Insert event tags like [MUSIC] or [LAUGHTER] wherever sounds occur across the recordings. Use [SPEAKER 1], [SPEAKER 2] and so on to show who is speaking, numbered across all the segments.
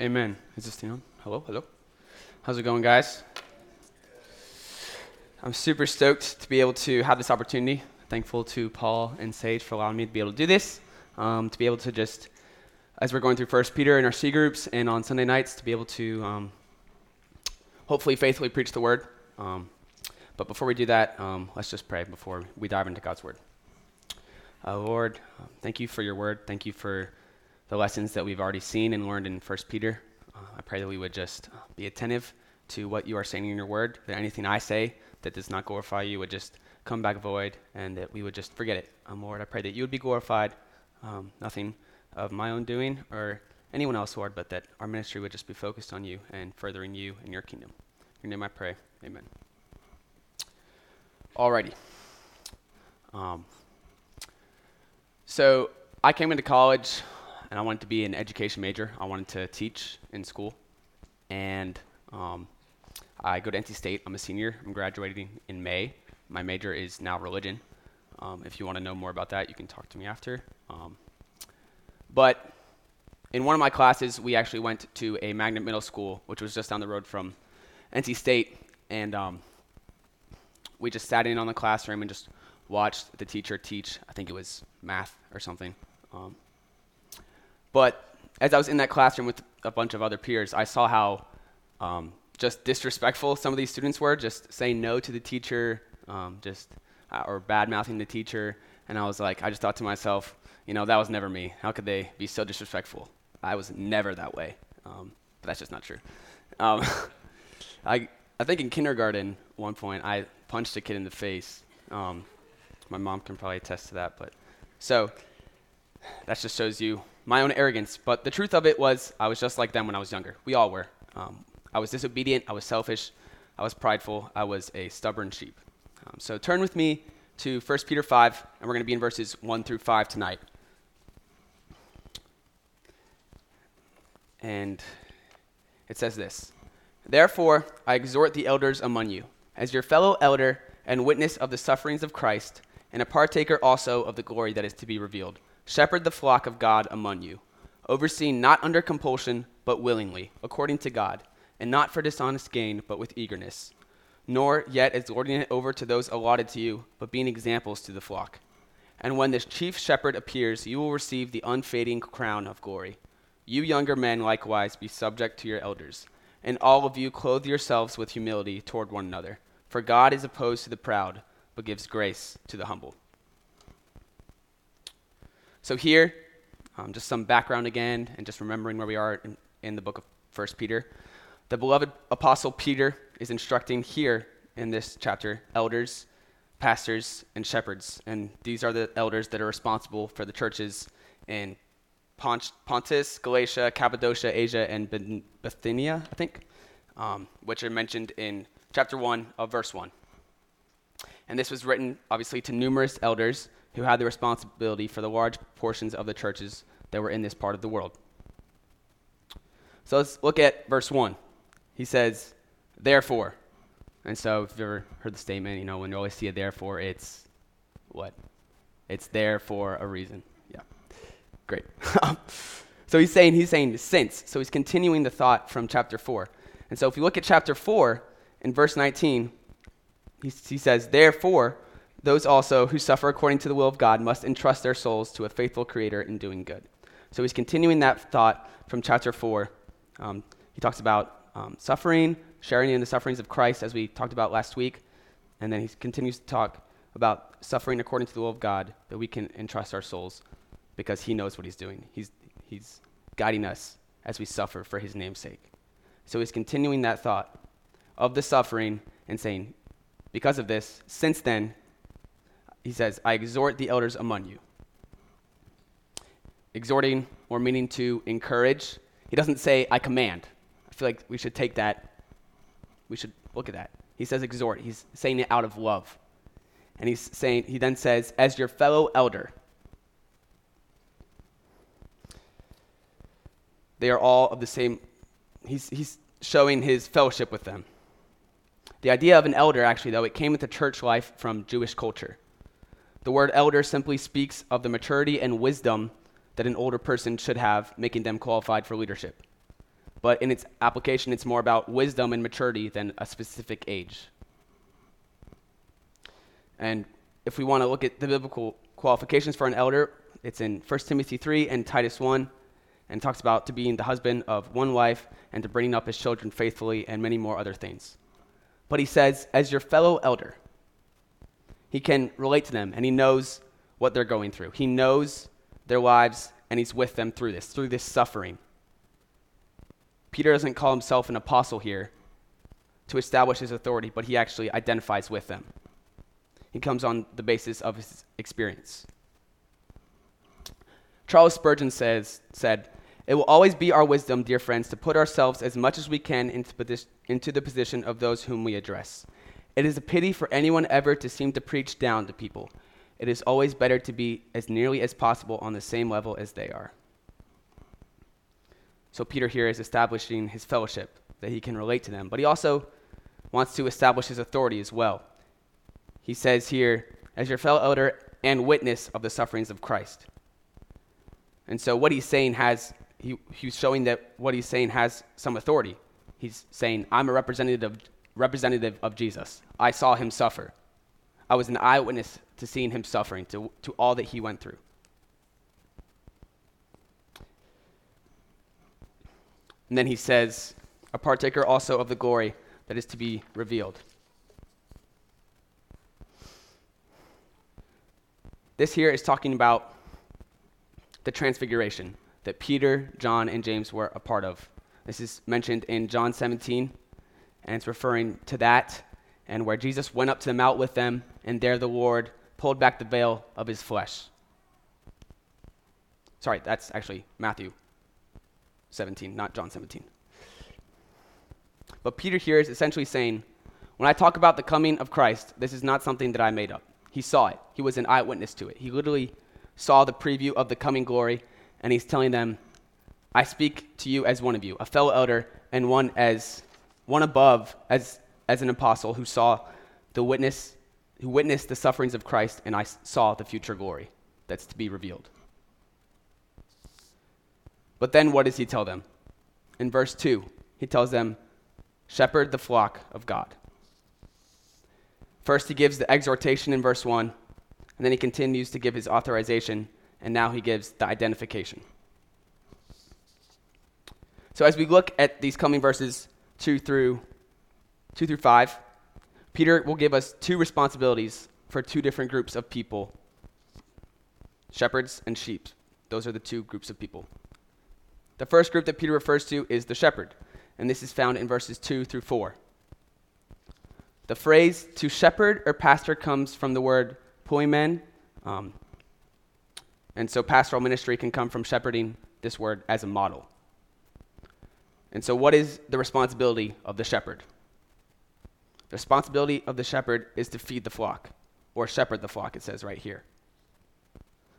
[SPEAKER 1] Amen. Is this thing on? Hello? Hello? How's it going, guys? I'm super stoked to be able to have this opportunity. Thankful to Paul and Sage for allowing me to be able to do this, um, to be able to just, as we're going through First Peter in our C groups and on Sunday nights, to be able to um, hopefully faithfully preach the word. Um, but before we do that, um, let's just pray before we dive into God's word. Uh, Lord, thank you for your word. Thank you for the lessons that we've already seen and learned in First Peter. Uh, I pray that we would just uh, be attentive to what you are saying in your word, that anything I say that does not glorify you would just come back void, and that we would just forget it. Um, Lord, I pray that you would be glorified, um, nothing of my own doing or anyone else, Lord, but that our ministry would just be focused on you and furthering you and your kingdom. In your name I pray. Amen. Alrighty. Um, so I came into college and I wanted to be an education major. I wanted to teach in school, and um, I go to NC State. I'm a senior. I'm graduating in May. My major is now religion. Um, if you want to know more about that, you can talk to me after. Um, but in one of my classes, we actually went to a magnet middle school, which was just down the road from NC State, and um, we just sat in on the classroom and just watched the teacher teach. I think it was math or something. Um, but as I was in that classroom with a bunch of other peers, I saw how um, just disrespectful some of these students were, just saying no to the teacher, um, just uh, or bad mouthing the teacher. And I was like, I just thought to myself, you know, that was never me. How could they be so disrespectful? I was never that way. Um, but that's just not true. Um, [LAUGHS] I I think in kindergarten, one point, I punched a kid in the face. Um, my mom can probably attest to that. But so that just shows you my own arrogance. But the truth of it was, I was just like them when I was younger. We all were. Um, I was disobedient. I was selfish. I was prideful. I was a stubborn sheep. Um, so turn with me to 1 Peter 5, and we're going to be in verses 1 through 5 tonight. And it says this Therefore, I exhort the elders among you, as your fellow elder and witness of the sufferings of Christ, and a partaker also of the glory that is to be revealed. Shepherd the flock of God among you, overseeing not under compulsion, but willingly, according to God, and not for dishonest gain, but with eagerness. Nor yet as lording it over to those allotted to you, but being examples to the flock. And when this chief shepherd appears, you will receive the unfading crown of glory. You younger men likewise be subject to your elders, and all of you clothe yourselves with humility toward one another. For God is opposed to the proud, but gives grace to the humble. So, here, um, just some background again, and just remembering where we are in, in the book of 1 Peter. The beloved apostle Peter is instructing here in this chapter elders, pastors, and shepherds. And these are the elders that are responsible for the churches in Pontus, Galatia, Cappadocia, Asia, and Bithynia, I think, um, which are mentioned in chapter 1 of verse 1. And this was written, obviously, to numerous elders who had the responsibility for the large portions of the churches that were in this part of the world. So let's look at verse 1. He says, Therefore. And so if you've ever heard the statement, you know, when you always see a therefore, it's what? It's there for a reason. Yeah. Great. [LAUGHS] so he's saying, he's saying since. So he's continuing the thought from chapter 4. And so if you look at chapter 4, in verse 19, he, he says, Therefore, those also who suffer according to the will of God must entrust their souls to a faithful Creator in doing good. So he's continuing that thought from chapter 4. Um, he talks about um, suffering, sharing in the sufferings of Christ, as we talked about last week. And then he continues to talk about suffering according to the will of God, that we can entrust our souls because he knows what he's doing. He's, he's guiding us as we suffer for his name's sake. So he's continuing that thought of the suffering and saying, because of this, since then, he says, I exhort the elders among you. Exhorting or meaning to encourage. He doesn't say, I command. I feel like we should take that. We should look at that. He says exhort. He's saying it out of love. And he's saying, he then says, as your fellow elder. They are all of the same. He's, he's showing his fellowship with them. The idea of an elder, actually, though, it came into church life from Jewish culture. The word elder simply speaks of the maturity and wisdom that an older person should have, making them qualified for leadership. but in its application, it's more about wisdom and maturity than a specific age. And if we want to look at the biblical qualifications for an elder, it's in 1 Timothy 3 and Titus 1, and talks about to being the husband of one wife and to bringing up his children faithfully and many more other things. But he says, as your fellow elder, he can relate to them and he knows what they're going through. He knows their lives and he's with them through this, through this suffering. Peter doesn't call himself an apostle here to establish his authority, but he actually identifies with them. He comes on the basis of his experience. Charles Spurgeon says, said, It will always be our wisdom, dear friends, to put ourselves as much as we can into, into the position of those whom we address. It is a pity for anyone ever to seem to preach down to people. It is always better to be as nearly as possible on the same level as they are. So Peter here is establishing his fellowship, that he can relate to them, but he also wants to establish his authority as well. He says here, as your fellow elder and witness of the sufferings of Christ. And so what he's saying has, he, he's showing that what he's saying has some authority. He's saying, I'm a representative, representative of Jesus. I saw him suffer. I was an eyewitness to seeing him suffering, to, to all that he went through. And then he says, a partaker also of the glory that is to be revealed. This here is talking about the transfiguration that Peter, John, and James were a part of. This is mentioned in John 17, and it's referring to that and where Jesus went up to the mount with them, and there the Lord pulled back the veil of his flesh. Sorry, that's actually Matthew 17, not John 17. But Peter here is essentially saying, when I talk about the coming of Christ, this is not something that I made up. He saw it, he was an eyewitness to it. He literally saw the preview of the coming glory, and he's telling them, I speak to you as one of you, a fellow elder, and one as one above, as, as an apostle who saw the witness, who witnessed the sufferings of Christ, and I saw the future glory that's to be revealed. But then what does he tell them? In verse 2, he tells them, Shepherd the flock of God. First, he gives the exhortation in verse 1, and then he continues to give his authorization, and now he gives the identification. So as we look at these coming verses 2 through 2 through 5, Peter will give us two responsibilities for two different groups of people. Shepherds and sheep. Those are the two groups of people. The first group that Peter refers to is the shepherd, and this is found in verses 2 through 4. The phrase to shepherd or pastor comes from the word poimen. Um, and so pastoral ministry can come from shepherding this word as a model. And so, what is the responsibility of the shepherd? The responsibility of the shepherd is to feed the flock, or shepherd the flock, it says right here.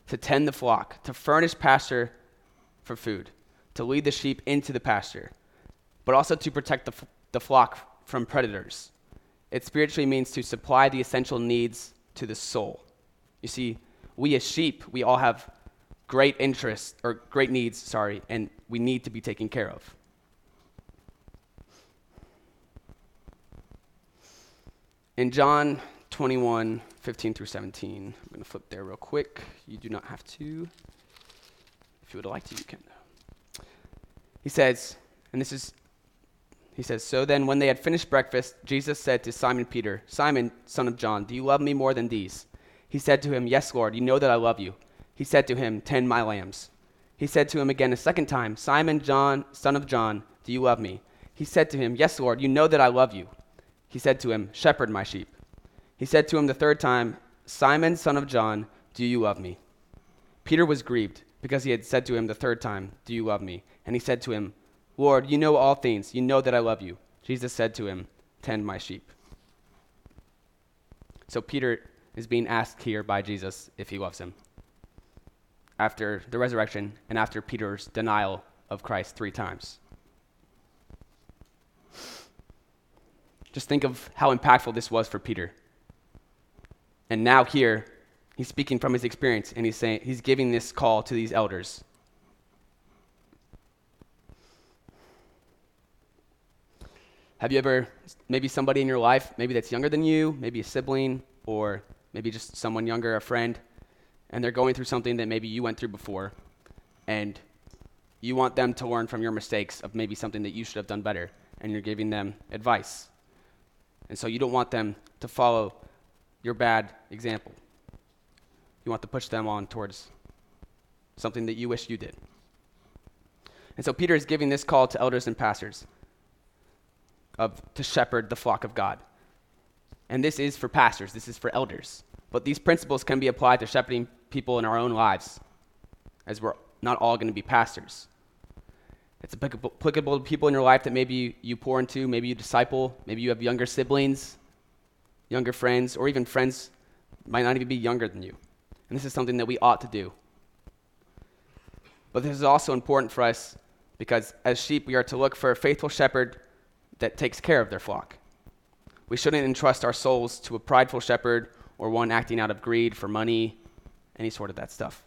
[SPEAKER 1] To tend the flock, to furnish pasture for food, to lead the sheep into the pasture, but also to protect the, the flock from predators. It spiritually means to supply the essential needs to the soul. You see, we as sheep, we all have great interests or great needs, sorry, and we need to be taken care of. In John 21, 15 through 17, I'm going to flip there real quick. You do not have to. If you would like to, you can. He says, and this is he says, So then, when they had finished breakfast, Jesus said to Simon Peter, Simon, son of John, do you love me more than these? He said to him, Yes, Lord, you know that I love you. He said to him, Tend my lambs. He said to him again a second time, Simon, John, son of John, do you love me? He said to him, Yes, Lord, you know that I love you. He said to him, Shepherd my sheep. He said to him the third time, Simon, son of John, do you love me? Peter was grieved because he had said to him the third time, Do you love me? And he said to him, Lord, you know all things. You know that I love you. Jesus said to him, Tend my sheep. So Peter is being asked here by Jesus if he loves him. After the resurrection and after Peter's denial of Christ three times. Just think of how impactful this was for Peter. And now here, he's speaking from his experience and he's saying he's giving this call to these elders Have you ever, maybe somebody in your life, maybe that's younger than you, maybe a sibling, or maybe just someone younger, a friend, and they're going through something that maybe you went through before, and you want them to learn from your mistakes of maybe something that you should have done better, and you're giving them advice. And so you don't want them to follow your bad example. You want to push them on towards something that you wish you did. And so Peter is giving this call to elders and pastors of to shepherd the flock of God. And this is for pastors, this is for elders. But these principles can be applied to shepherding people in our own lives, as we're not all going to be pastors. It's applicable, to people in your life that maybe you pour into, maybe you disciple, maybe you have younger siblings, younger friends, or even friends might not even be younger than you. And this is something that we ought to do. But this is also important for us because as sheep, we are to look for a faithful shepherd that takes care of their flock. We shouldn't entrust our souls to a prideful shepherd or one acting out of greed for money, any sort of that stuff.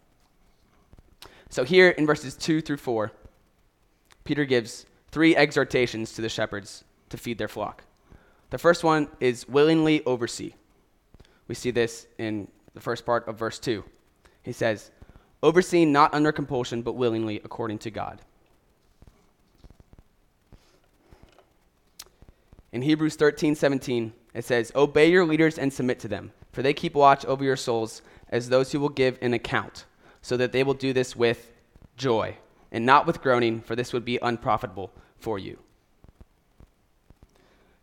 [SPEAKER 1] So, here in verses 2 through 4, Peter gives three exhortations to the shepherds to feed their flock. The first one is willingly oversee. We see this in the first part of verse 2. He says, overseeing not under compulsion, but willingly according to God. In Hebrews 13, 17, it says, Obey your leaders and submit to them, for they keep watch over your souls as those who will give an account, so that they will do this with joy, and not with groaning, for this would be unprofitable for you.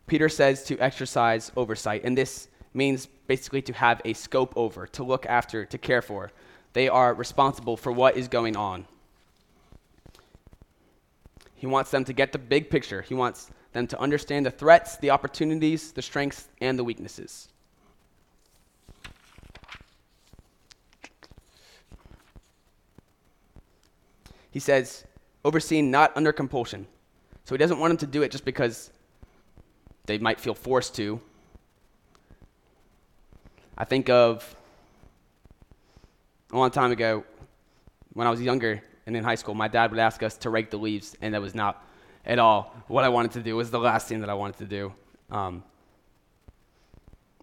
[SPEAKER 1] Peter says to exercise oversight, and this means basically to have a scope over, to look after, to care for. They are responsible for what is going on. He wants them to get the big picture. He wants them to understand the threats, the opportunities, the strengths, and the weaknesses. He says, overseen not under compulsion. So he doesn't want them to do it just because they might feel forced to. I think of a long time ago when I was younger and in high school, my dad would ask us to rake the leaves, and that was not at all what I wanted to do. It was the last thing that I wanted to do. Um,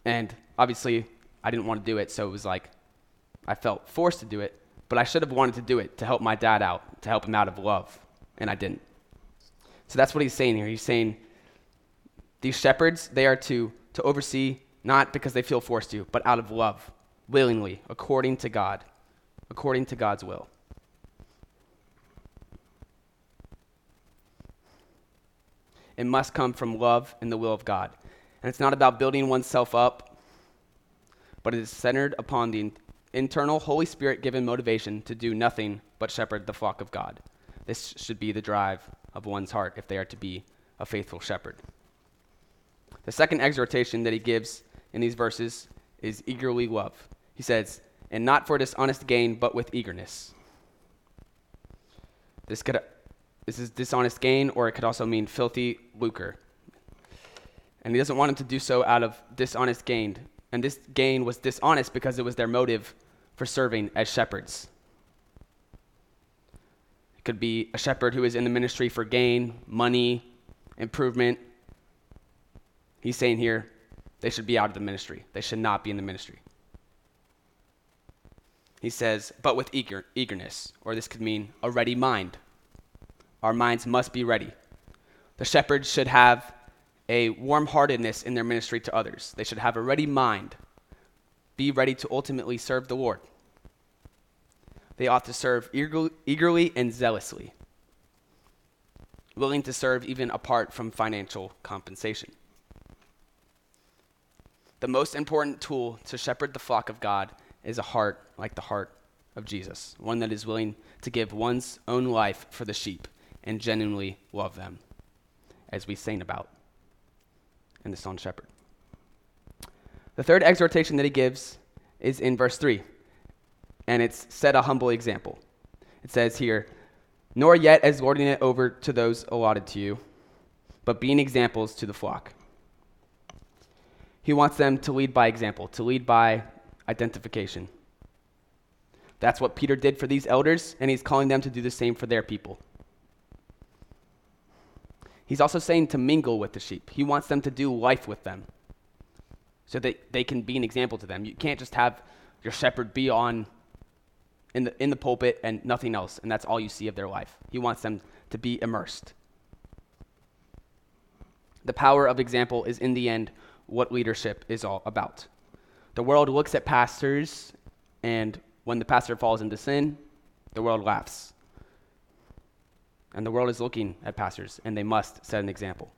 [SPEAKER 1] and obviously, I didn't want to do it, so it was like I felt forced to do it, but I should have wanted to do it to help my dad out, to help him out of love, and I didn't. So that's what he's saying here. He's saying these shepherds, they are to, to oversee not because they feel forced to, but out of love, willingly, according to God, according to God's will. It must come from love and the will of God. And it's not about building oneself up, but it is centered upon the internal Holy Spirit given motivation to do nothing but shepherd the flock of God. This should be the drive of one's heart if they are to be a faithful shepherd. The second exhortation that he gives in these verses is eagerly love. He says, and not for dishonest gain, but with eagerness. This could this is dishonest gain, or it could also mean filthy lucre. And he doesn't want them to do so out of dishonest gain. And this gain was dishonest because it was their motive for serving as shepherds. It could be a shepherd who is in the ministry for gain, money, improvement. He's saying here they should be out of the ministry, they should not be in the ministry. He says, but with eager, eagerness, or this could mean a ready mind. Our minds must be ready. The shepherds should have a warm heartedness in their ministry to others. They should have a ready mind, be ready to ultimately serve the Lord. They ought to serve eagerly and zealously, willing to serve even apart from financial compensation. The most important tool to shepherd the flock of God is a heart like the heart of Jesus, one that is willing to give one's own life for the sheep and genuinely love them, as we sang about in the song Shepherd. The third exhortation that he gives is in verse 3, and it's set a humble example. It says here, Nor yet as lording it over to those allotted to you, but being examples to the flock. He wants them to lead by example, to lead by identification. That's what Peter did for these elders, and he's calling them to do the same for their people. He's also saying to mingle with the sheep. He wants them to do life with them so that they can be an example to them. You can't just have your shepherd be on in the, in the pulpit and nothing else, and that's all you see of their life. He wants them to be immersed. The power of example is, in the end, what leadership is all about. The world looks at pastors, and when the pastor falls into sin, the world laughs. And the world is looking at pastors, and they must set an example.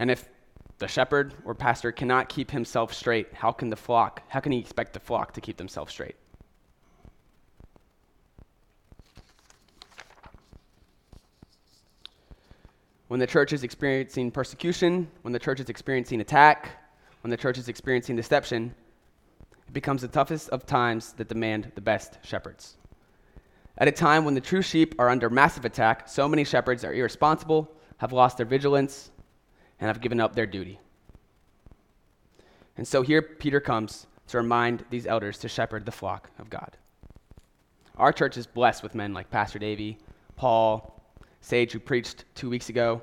[SPEAKER 1] And if the shepherd or pastor cannot keep himself straight, how can the flock, how can he expect the flock to keep themselves straight? when the church is experiencing persecution, when the church is experiencing attack, when the church is experiencing deception, it becomes the toughest of times that demand the best shepherds. At a time when the true sheep are under massive attack, so many shepherds are irresponsible, have lost their vigilance, and have given up their duty. And so here Peter comes to remind these elders to shepherd the flock of God. Our church is blessed with men like Pastor Davey, Paul, Sage, who preached two weeks ago.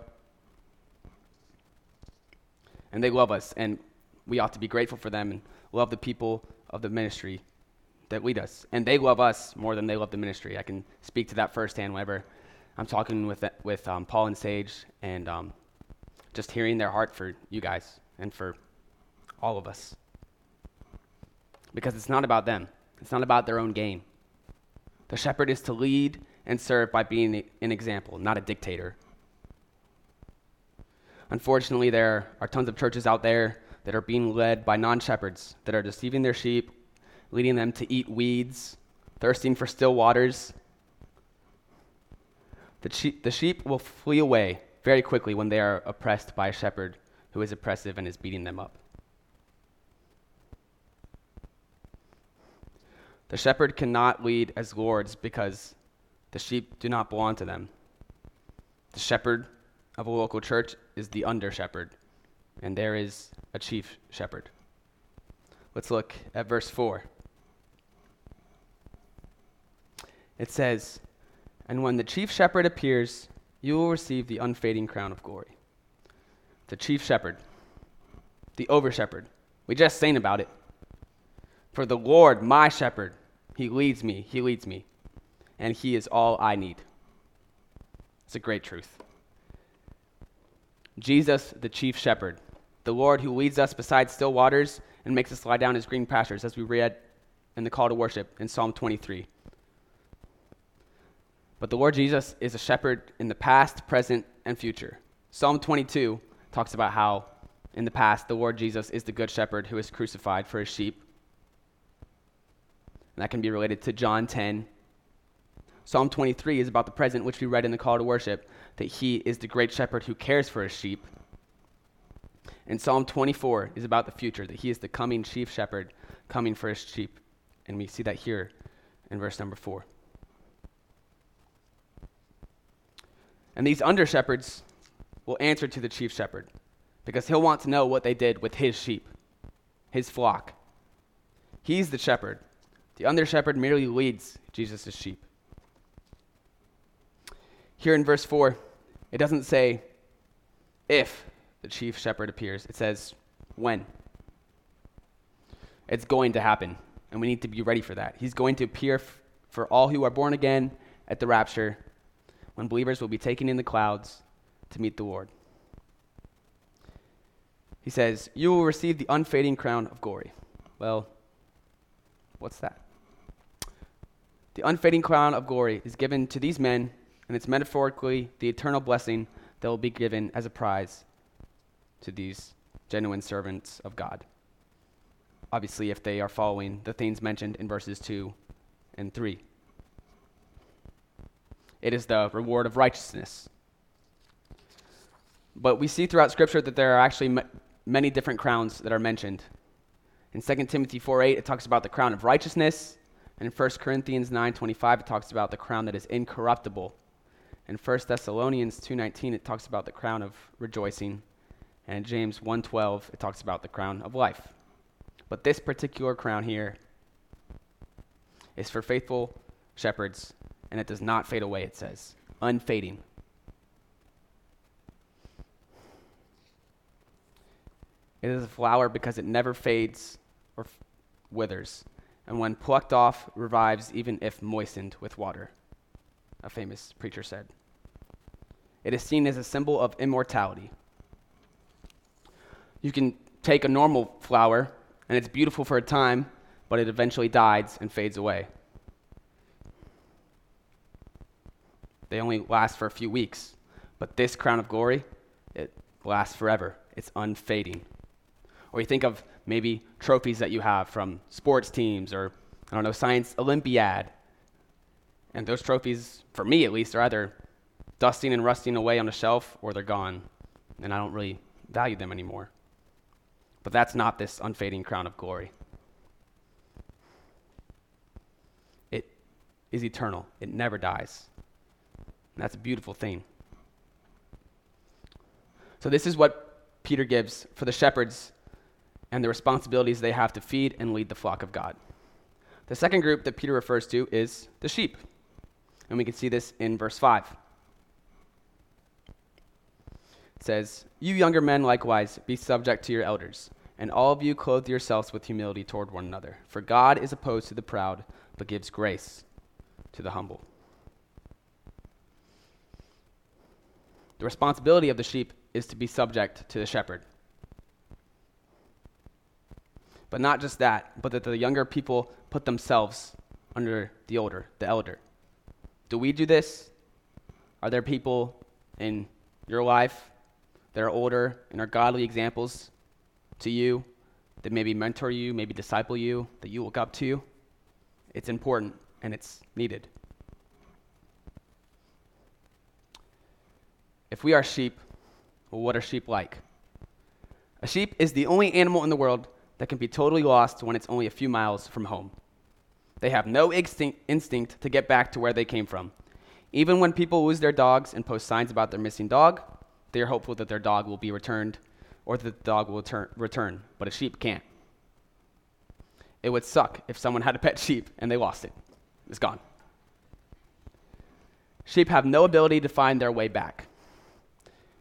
[SPEAKER 1] And they love us, and we ought to be grateful for them and love the people of the ministry that lead us. And they love us more than they love the ministry. I can speak to that firsthand whenever I'm talking with, with um, Paul and Sage and um, just hearing their heart for you guys and for all of us. Because it's not about them, it's not about their own gain. The shepherd is to lead and serve by being an example, not a dictator. Unfortunately, there are tons of churches out there that are being led by non shepherds that are deceiving their sheep, leading them to eat weeds, thirsting for still waters. The sheep, the sheep will flee away very quickly when they are oppressed by a shepherd who is oppressive and is beating them up. The shepherd cannot lead as lords because the sheep do not belong to them. The shepherd of a local church is the under shepherd, and there is a chief shepherd. Let's look at verse 4. It says, And when the chief shepherd appears, you will receive the unfading crown of glory. The chief shepherd, the over shepherd. We just sang about it. For the Lord, my shepherd, he leads me, he leads me and He is all I need. It's a great truth. Jesus, the chief shepherd, the Lord who leads us beside still waters and makes us lie down as green pastures, as we read in the call to worship in Psalm 23. But the Lord Jesus is a shepherd in the past, present, and future. Psalm 22 talks about how, in the past, the Lord Jesus is the good shepherd who is crucified for his sheep. And that can be related to John 10, Psalm 23 is about the present, which we read in the call to worship, that he is the great shepherd who cares for his sheep. And Psalm 24 is about the future, that he is the coming chief shepherd coming for his sheep. And we see that here in verse number 4. And these under shepherds will answer to the chief shepherd because he'll want to know what they did with his sheep, his flock. He's the shepherd. The under shepherd merely leads Jesus' sheep. Here in verse 4, it doesn't say if the chief shepherd appears, it says when. It's going to happen, and we need to be ready for that. He's going to appear f- for all who are born again at the rapture, when believers will be taken in the clouds to meet the Lord. He says, You will receive the unfading crown of glory. Well, what's that? The unfading crown of glory is given to these men and it's metaphorically the eternal blessing that will be given as a prize to these genuine servants of God. Obviously, if they are following the things mentioned in verses 2 and 3. It is the reward of righteousness. But we see throughout Scripture that there are actually m- many different crowns that are mentioned. In 2 Timothy 4:8, it talks about the crown of righteousness. And in 1 Corinthians 9:25, it talks about the crown that is incorruptible in 1 Thessalonians 2:19 it talks about the crown of rejoicing, and in James 1:12 it talks about the crown of life. But this particular crown here is for faithful shepherds and it does not fade away, it says. Unfading. It is a flower because it never fades or f- withers, and when plucked off, revives even if moistened with water, a famous preacher said. It is seen as a symbol of immortality. You can take a normal flower, and it's beautiful for a time, but it eventually dies and fades away. They only last for a few weeks, but this crown of glory, it lasts forever. It's unfading. Or you think of maybe trophies that you have from sports teams or, I don't know, science Olympiad. And those trophies, for me at least, are either dusting and rusting away on a shelf or they're gone. And I don't really value them anymore. But that's not this unfading crown of glory. It is eternal, it never dies. And that's a beautiful thing. So, this is what Peter gives for the shepherds and the responsibilities they have to feed and lead the flock of God. The second group that Peter refers to is the sheep. And we can see this in verse 5. It says, You younger men likewise be subject to your elders, and all of you clothe yourselves with humility toward one another. For God is opposed to the proud, but gives grace to the humble. The responsibility of the sheep is to be subject to the shepherd. But not just that, but that the younger people put themselves under the older, the elder. Do we do this? Are there people in your life that are older and are godly examples to you that maybe mentor you, maybe disciple you, that you look up to? It's important and it's needed. If we are sheep, well, what are sheep like? A sheep is the only animal in the world that can be totally lost when it's only a few miles from home. They have no instinct, to get back to where they came from. Even when people lose their dogs and post signs about their missing dog, they are hopeful that their dog will be returned or that the dog will return, but a sheep can't. It would suck if someone had a pet sheep and they lost it. It's gone. Sheep have no ability to find their way back.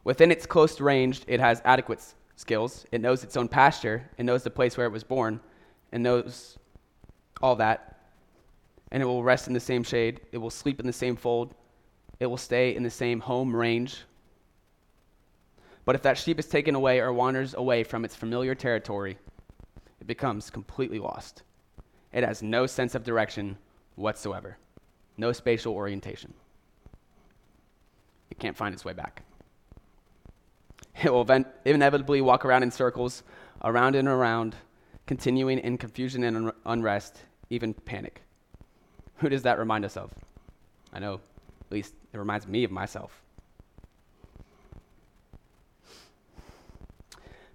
[SPEAKER 1] Within its close range, it has adequate skills. It knows its own pasture. It knows the place where it was born. It knows all that. And it will rest in the same shade. It will sleep in the same fold. It will stay in the same home range. But if that sheep is taken away or wanders away from its familiar territory, it becomes completely lost. It has no sense of direction whatsoever, no spatial orientation. It can't find its way back. [LAUGHS] It will inevitably walk around in circles, around and around, continuing in confusion and unrest, even panic. Who does that remind us of? I know, at least it reminds me of myself.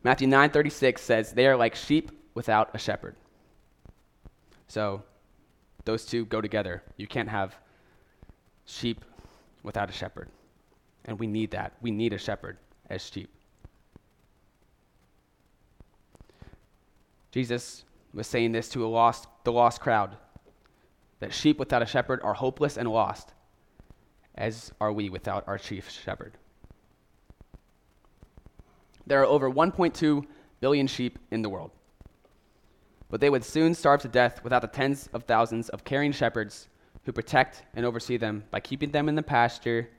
[SPEAKER 1] Matthew 9:36 says, "They are like sheep without a shepherd." So, those two go together. You can't have sheep without a shepherd. And we need that. We need a shepherd as sheep. Jesus was saying this to lost, the lost crowd that sheep without a shepherd are hopeless and lost, as are we without our chief shepherd. There are over 1.2 billion sheep in the world, but they would soon starve to death without the tens of thousands of caring shepherds who protect and oversee them by keeping them in the pasture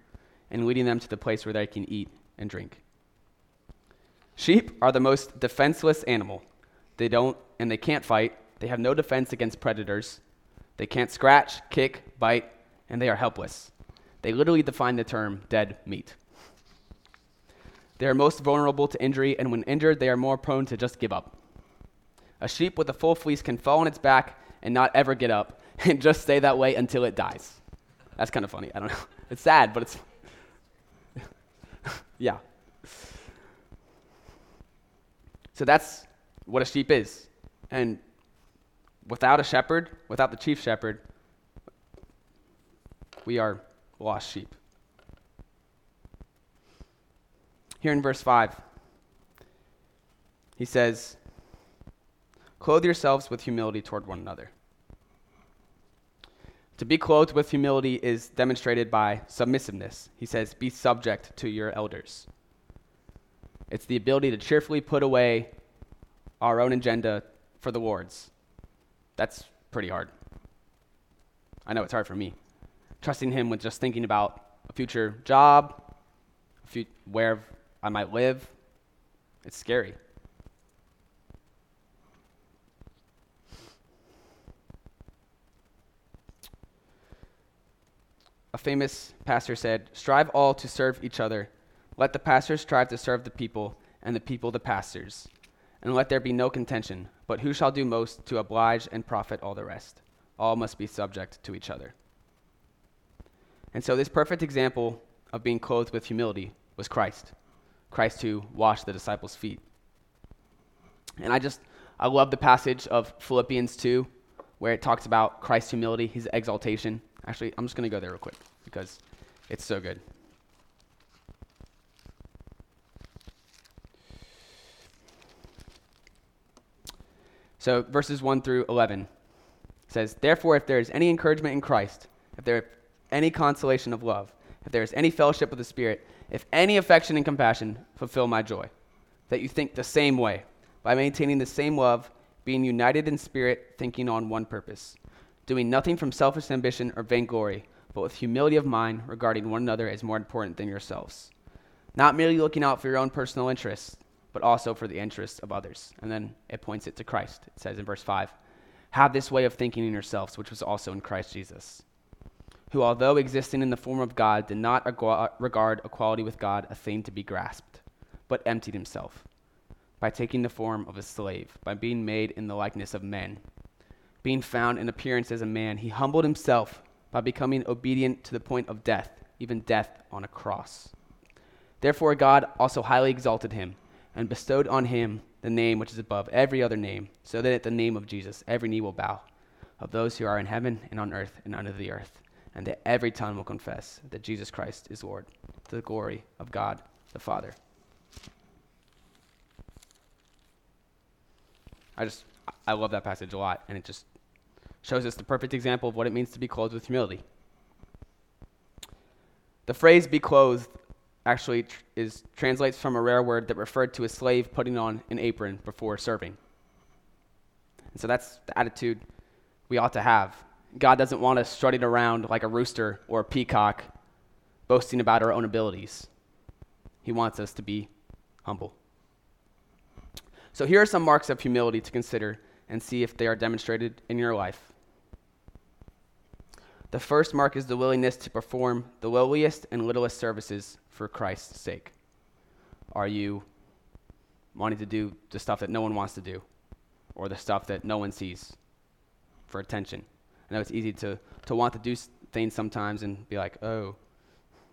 [SPEAKER 1] and leading them to the place where they can eat and drink. Sheep are the most defenseless animal. They don't and they can't fight. They have no defense against predators. They can't scratch, kick, bite, and they are helpless. They literally define the term dead meat. They are most vulnerable to injury, and when injured, they are more prone to just give up. A sheep with a full fleece can fall on its back and not ever get up [LAUGHS] and just stay that way until it dies. That's kind of funny. I don't know. [LAUGHS] It's sad, but it's. [LAUGHS] yeah. So that's what a sheep is. And without a shepherd, without the chief shepherd, we are lost sheep. Here in verse 5, he says, Clothe yourselves with humility toward one another. To be clothed with humility is demonstrated by submissiveness. He says, Be subject to your elders. It's the ability to cheerfully put away our own agenda for the Lord's. That's pretty hard. I know it's hard for me. Trusting Him with just thinking about a future job, a where I might live, it's scary. A famous pastor said, Strive all to serve each other. Let the pastors strive to serve the people, and the people the pastors. And let there be no contention, but who shall do most to oblige and profit all the rest? All must be subject to each other. And so, this perfect example of being clothed with humility was Christ. Christ who washed the disciples' feet. And I just, I love the passage of Philippians 2 where it talks about Christ's humility, his exaltation. Actually, I'm just going to go there real quick because it's so good. So, verses 1 through 11 says, Therefore, if there is any encouragement in Christ, if there is any consolation of love, if there is any fellowship with the Spirit, if any affection and compassion, fulfill my joy. That you think the same way, by maintaining the same love, being united in spirit, thinking on one purpose, doing nothing from selfish ambition or vainglory, but with humility of mind, regarding one another as more important than yourselves. Not merely looking out for your own personal interests, but also for the interests of others. And then it points it to Christ. It says in verse 5 Have this way of thinking in yourselves, which was also in Christ Jesus, who, although existing in the form of God, did not regard equality with God a thing to be grasped, but emptied himself by taking the form of a slave, by being made in the likeness of men. Being found in appearance as a man, he humbled himself by becoming obedient to the point of death, even death on a cross. Therefore, God also highly exalted him and bestowed on him the name which is above every other name, so that at the name of Jesus every knee will bow, of those who are in heaven and on earth and under the earth, and that every tongue will confess that Jesus Christ is Lord, to the glory of God the Father. I just, I love that passage a lot, and it just shows us the perfect example of what it means to be clothed with humility. The phrase be clothed actually tr- is, translates from a rare word that referred to a slave putting on an apron before serving. And so that's the attitude we ought to have. God doesn't want us strutting around like a rooster or a peacock, boasting about our own abilities. He wants us to be humble. So here are some marks of humility to consider and see if they are demonstrated in your life. The first mark is the willingness to perform the lowliest and littlest services for Christ's sake. Are you wanting to do the stuff that no one wants to do or the stuff that no one sees for attention? I know it's easy to, to want to do things sometimes and be like, oh,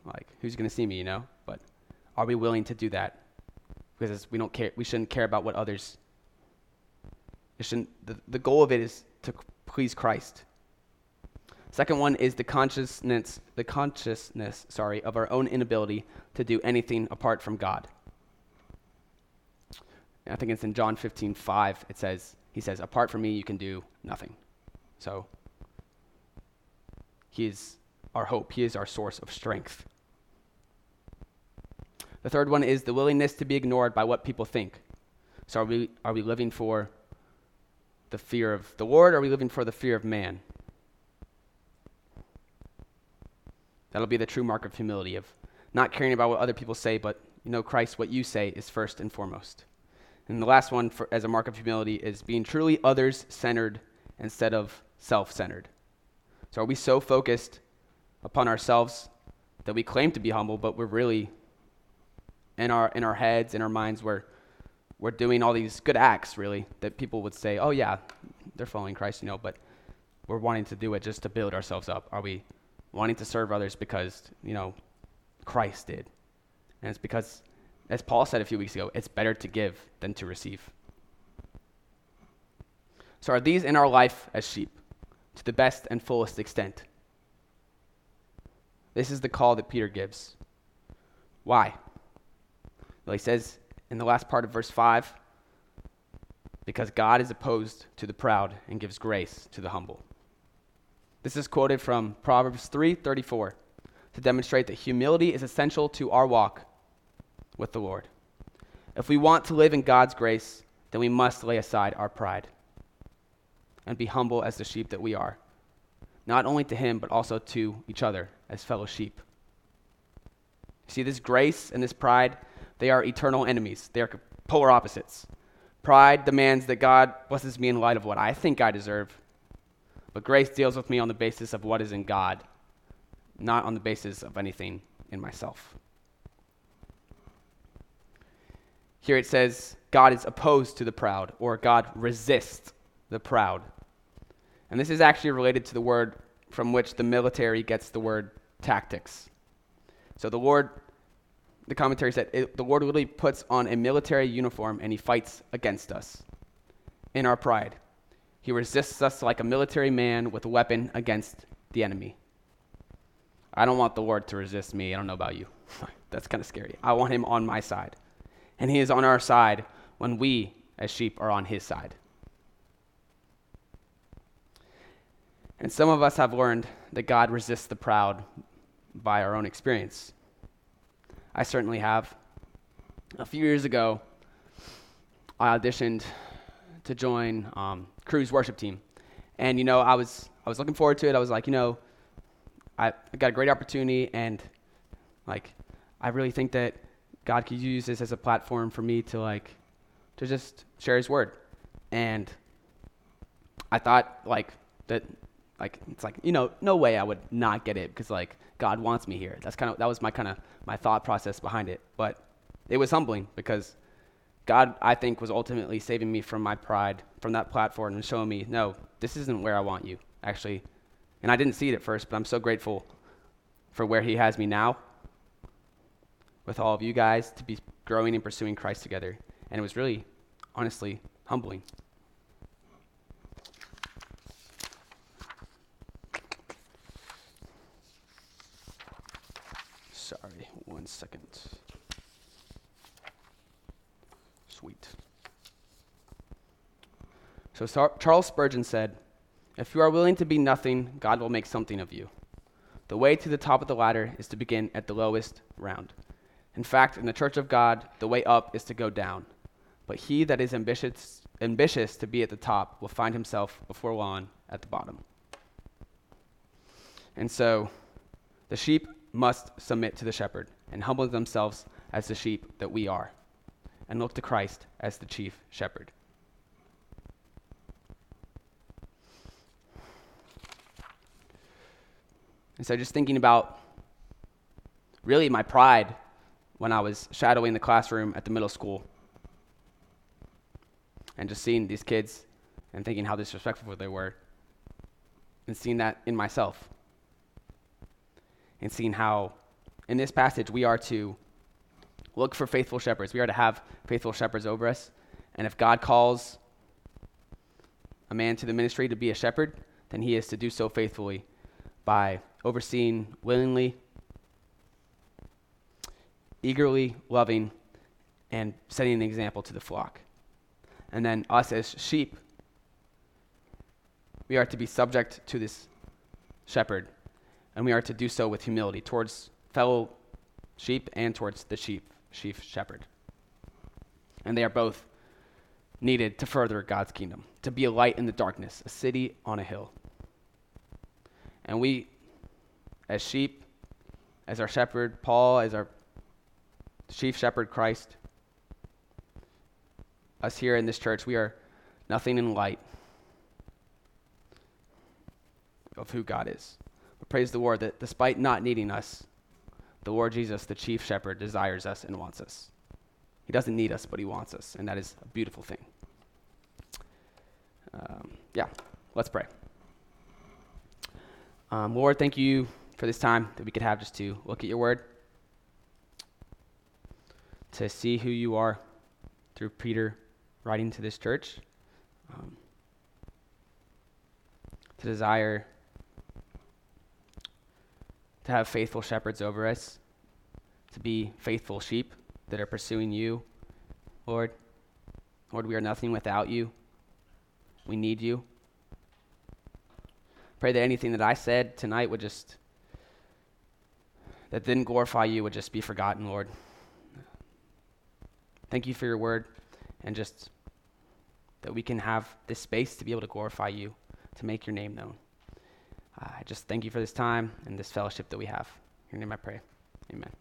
[SPEAKER 1] like, who's going to see me, you know? But are we willing to do that because we don't care. We shouldn't care about what others. It shouldn't. The, the goal of it is to please Christ. Second one is the consciousness, the consciousness, sorry, of our own inability to do anything apart from God. I think it's in John 15, 5, it says, he says, apart from me, you can do nothing. So, he is our hope. He is our source of strength. The third one is the willingness to be ignored by what people think. So are we, are we living for the fear of the Lord or are we living for the fear of man? That'll be the true mark of humility, of not caring about what other people say, but you know, Christ, what you say is first and foremost. And the last one for, as a mark of humility is being truly others centered instead of self centered. So are we so focused upon ourselves that we claim to be humble, but we're really in our in our heads, in our minds, where we're doing all these good acts, really, that people would say, "Oh yeah, they're following Christ," you know, but we're wanting to do it just to build ourselves up. Are we wanting to serve others because you know Christ did? And it's because, as Paul said a few weeks ago, it's better to give than to receive. So, are these in our life as sheep to the best and fullest extent? This is the call that Peter gives. Why? Well, he says in the last part of verse 5 because God is opposed to the proud and gives grace to the humble. This is quoted from Proverbs 3:34 to demonstrate that humility is essential to our walk with the Lord. If we want to live in God's grace, then we must lay aside our pride and be humble as the sheep that we are, not only to Him, but also to each other as fellow sheep. See, this grace and this pride, they are eternal enemies. They are polar opposites. Pride demands that God blesses me in light of what I think I deserve, but grace deals with me on the basis of what is in God, not on the basis of anything in myself. Here it says, God is opposed to the proud, or God resists the proud. And this is actually related to the word from which the military gets the word tactics. So the Lord, the commentary said, it, the Lord literally puts on a military uniform and he fights against us in our pride. He resists us like a military man with a weapon against the enemy. I don't want the Lord to resist me. I don't know about you. [LAUGHS] That's kind of scary. I want him on my side. And he is on our side when we, as sheep, are on his side. And some of us have learned that God resists the proud by our own experience. I certainly have. A few years ago, I auditioned to join um, Cru's worship team, and you know, I was I was looking forward to it. I was like, you know, I, I got a great opportunity, and like, I really think that God could use this as a platform for me to like to just share His word, and I thought like that like it's like you know no way I would not get it because like God wants me here. That's kind of that was my kind of my thought process behind it. But it was humbling because God I think was ultimately saving me from my pride from that platform and showing me no this isn't where I want you actually. And I didn't see it at first, but I'm so grateful for where He has me now with all of you guys to be growing and pursuing Christ together. And it was really, honestly, humbling. Sorry, one second. Sweet. So Charles Spurgeon said, If you are willing to be nothing, God will make something of you. The way to the top of the ladder is to begin at the lowest round. In fact, in the church of God, the way up is to go down. But he that is ambitious, ambitious to be at the top will find himself before long at the bottom. And so the sheep must submit to the shepherd and humble themselves as the sheep that we are, and look to Christ as the chief shepherd. And so, just thinking about really my pride when I was shadowing the classroom at the middle school and just seeing these kids and thinking how disrespectful they were and seeing that in myself and seeing how in this passage we are to look for faithful shepherds. We are to have faithful shepherds over us. And if God calls a man to the ministry to be a shepherd, then he is to do so faithfully by overseeing willingly eagerly loving and setting an example to the flock. And then us as sheep, we are to be subject to this shepherd, and we are to do so with humility towards fellow sheep and towards the sheep, sheep shepherd. And they are both needed to further God's kingdom, to be a light in the darkness, a city on a hill. And we, as sheep, as our shepherd, Paul, as our chief shepherd Christ. Us here in this church, we are nothing in light of who God is. But praise the Lord that despite not needing us, the Lord Jesus, the chief shepherd, desires us and wants us. He doesn't need us, but he wants us, and that is a beautiful thing. Um, yeah, let's pray. Um, Lord, thank you for this time that we could have just to look at your word to see who you are through Peter writing to this church, um, to desire to have faithful shepherds over us, to be faithful sheep that are pursuing you, Lord. Lord, we are nothing without you. We need you. Pray that anything that I said tonight would just, that didn't glorify you, would just be forgotten, Lord. Thank you for your word and just that we can have this space to be able to glorify you, to make your name known. Uh, I just thank you for this time and this fellowship that we have. In your name I pray. Amen.